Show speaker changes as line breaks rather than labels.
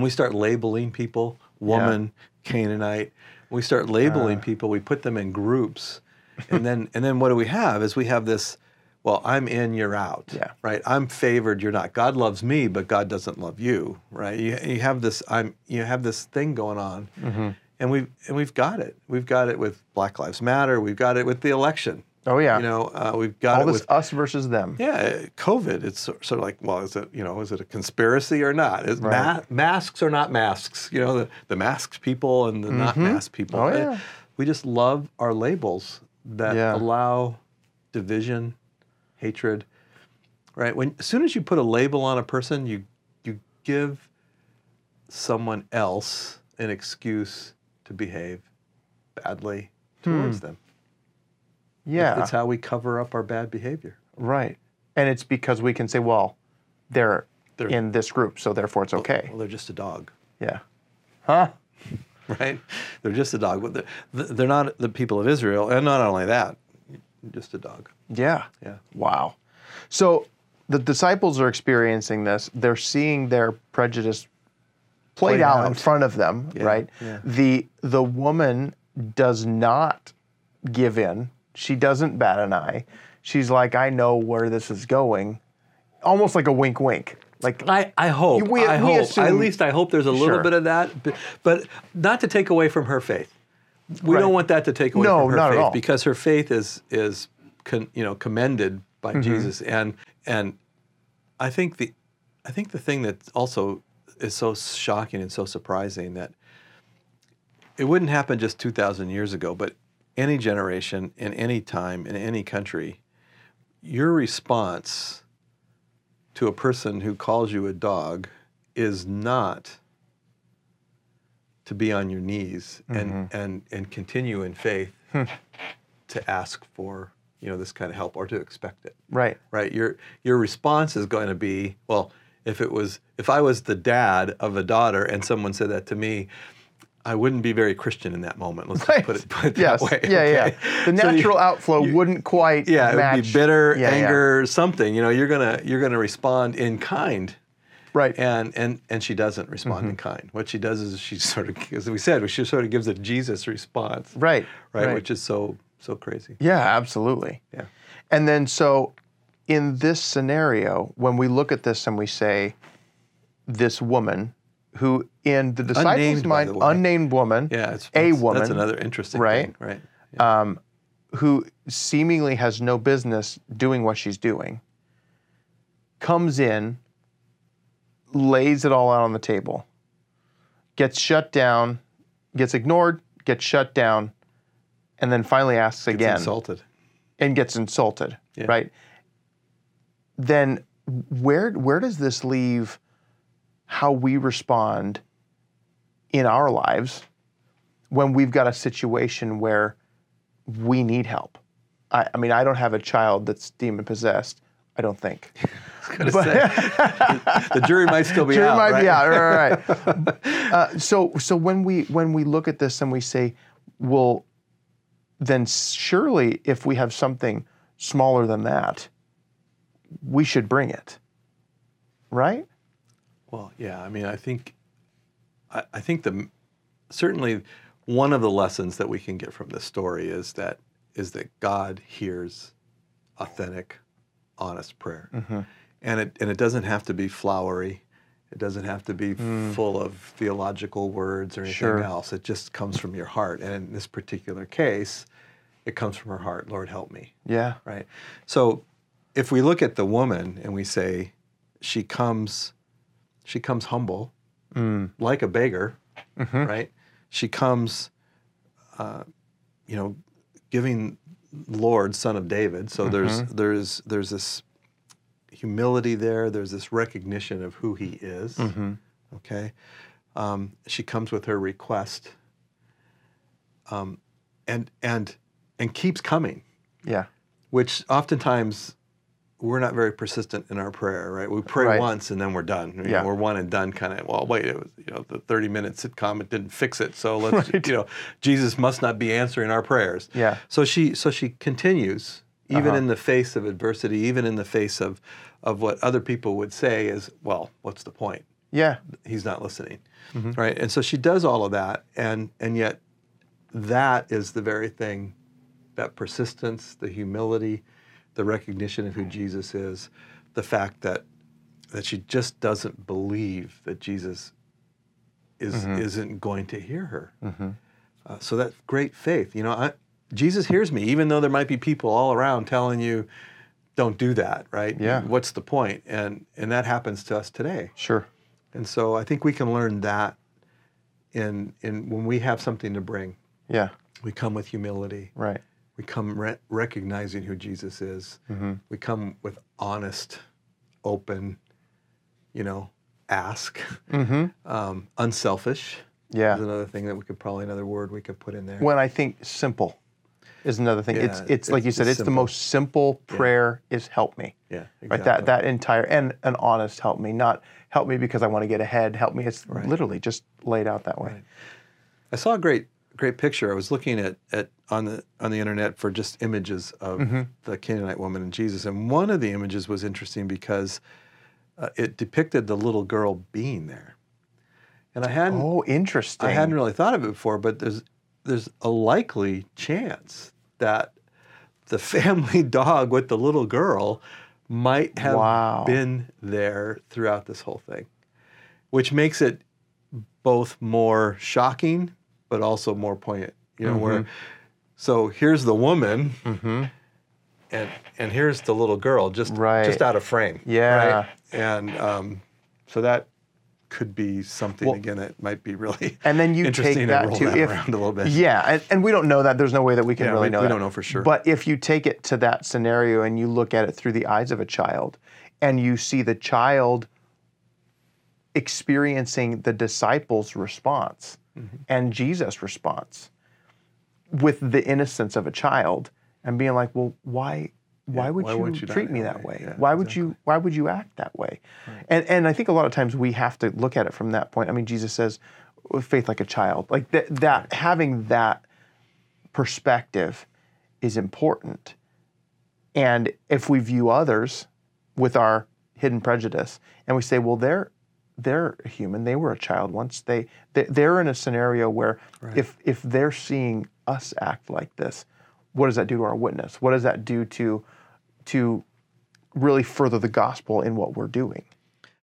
when we start labeling people, woman, Canaanite, when we start labeling
Uh.
people, we put them in groups, and then and then what do we have? Is we have this. Well, I'm in, you're out.
Yeah.
Right. I'm favored, you're not. God loves me, but God doesn't love you. Right. You, you have this. I'm. You have this thing going on,
Mm-hmm.
and we've and we've got it. We've got it with Black Lives Matter. We've got it with the election.
Oh yeah.
You know, uh, we've got
All
it
this
with
us versus them.
yeah, COVID. It's sort of like, well, is it you know, is it a conspiracy or not? Is
Right.
ma- masks or not masks? You know, the, the masked people and the not masked people.
Oh, yeah.
We just love our labels that
Yeah.
allow division, hatred. Right. When as soon as you put a label on a person, you you give someone else an excuse to behave badly towards them.
Yeah.
It's how we cover up our bad behavior.
right. And it's because we can say, well, they're,
They're-
in this group, so therefore it's oh, okay.
Well, they're just a dog.
yeah. Huh?
right? They're just a dog. But they're, they're not the people of Israel, and not only that, just a dog.
Yeah.
Yeah.
Wow. So the disciples are experiencing this. They're seeing their prejudice played,
Played
out, in front of them,
Yeah,
right?
yeah.
The the woman does not give in. She doesn't bat an eye. She's like, I know where this is going. Almost like a wink wink. Like
I, I hope.
We-
I
we
hope.
assume-
At least I hope there's a little
Sure.
bit of that, but, but not to take away from her faith. We
Right.
don't want that to take away
No,
from her
not at
faith
all.
because her faith is is con, you know commended by
Mm-hmm.
Jesus and and I think the I think the thing that also is so shocking and so surprising that it wouldn't happen just 2,000 years ago, but any generation, in any time, in any country, your response to a person who calls you a dog is not to be on your knees and, mm-hmm. and, and continue in faith to ask for you know this kind of help or to expect it.
Right.
right? Your your response is going to be well if it was if i was the dad of a daughter and someone said that to me i wouldn't be very christian in that moment let's
Right.
put it, put it
yes.
that way
Yeah,
okay?
yeah. The
So you-
natural outflow wouldn't quite
yeah it would be bitter
Yeah, yeah.
anger something you know you're gonna you're gonna respond in kind
Right.
and and and she doesn't respond
Mm-hmm.
in kind what she does is she sort of as we said she sort of gives a jesus response
right.
right, which is so so crazy
Yeah, absolutely.
yeah
And then, so in this scenario, when we look at this and we say, this woman, who in the disciples'
Unnamed,
mind, unnamed woman,
yeah it's
a
that's,
woman,
that's another interesting
right?
thing right yeah.
Um, who seemingly has no business doing what she's doing, comes in, lays it all out on the table, gets shut down, gets ignored, gets shut down, and then finally asks
Gets
again.
insulted
and gets insulted,
Yeah.
right? Then where where does this leave how we respond in our lives when we've got a situation where we need help? I, I mean, I don't have a child that's demon possessed. I don't think.
gonna say. the jury might still be
Jury
out.
might
right?
be out. Right, right, right. uh, so, so when we when we look at this and we say, well, then surely if we have something smaller than that, we should bring it, right?
Well, yeah. I mean, I think, I, I think the certainly one of the lessons that we can get from this story is that is that God hears authentic, honest prayer, mm-hmm. and it and it doesn't have to be flowery. It doesn't have to be mm. full of theological words or anything
Sure.
else. It just comes from your heart. And in this particular case, it comes from her heart. Lord, help me.
Yeah.
right? So if we look at the woman and we say she comes she comes humble like a beggar, right? She comes uh, you know giving Lord son of David. So there's there's there's this humility there, there's this recognition of who he is. Okay? Um, she comes with her request. Um, and and and keeps coming
Yeah.
which oftentimes we're not very persistent in our prayer, right? We pray
Right.
once and then we're done. You know, we're one and done kind of. Well, wait, it was you know the thirty minute sitcom it didn't fix it, so let's
Right.
you know Jesus must not be answering our prayers.
Yeah.
So she so she continues even
Uh-huh.
in the face of adversity, even in the face of of what other people would say is well, what's the point?
Yeah.
he's not listening,
Mm-hmm.
right? And so she does all of that, and and yet that is the very thing, that persistence, the humility, the recognition of who Jesus is, the fact that that she just doesn't believe that Jesus is
Mm-hmm.
isn't going to hear her. Uh, so that's great faith. You know, I, Jesus hears me, even though there might be people all around telling you, "Don't do that." Right?
Yeah.
What's the point? And and that happens to us today.
Sure.
And so I think we can learn that in in when we have something to bring,
Yeah.
we come with humility.
Right.
We come re- recognizing who Jesus is. We come with honest, open, you know, ask, um, unselfish.
Yeah.
is another thing that we could probably another word we could put in there.
When I think simple is another thing. it's
Yeah,
it's like you said,
it's
it's, the most simple prayer is help me.
yeah,
Right. That that entire and an honest help me, not help me because I want to get ahead. Help me. It's literally just laid out that way.
Right. I saw a great great picture. I was looking at, at on the on the internet for just images of
Mm-hmm.
the Canaanite woman and Jesus, and one of the images was interesting because uh, it depicted the little girl being there, and I hadn't
Oh, interesting.
I hadn't really thought of it before, but there's there's a likely chance that the family dog with the little girl might have
Wow.
been there throughout this whole thing, which makes it both more shocking but also more poignant. You know, where
Mm-hmm.
so here's the woman, and and here's the little girl just
Right.
just out of frame.
Yeah.
right? and um, so that could be something
Well-
again that might be really
And then you take that to
that
if
around a little bit.
yeah, and, and we don't know that. There's no way that we can
Yeah,
really
we-
know.
we
that.
don't know for sure.
But if you take it to that scenario and you look at it through the eyes of a child, and you see the child experiencing the disciples' response
Mm-hmm.
and Jesus' response with the innocence of a child, and being like, "Well, why?" Why
Yeah,
would
why
you,
you
treat me that
way?
way?
Yeah,
why would you why would you act that way? And and I think a lot of times we have to look at it from that point. I mean, Jesus says, "With faith like a child." Like that that having that perspective is important. And if we view others with our hidden prejudice and we say, "Well, they're they're human. They were a child once. They, they they're in a scenario where if if they're seeing us act like this, what does that do to our witness? What does that do to to really further the gospel in what we're doing?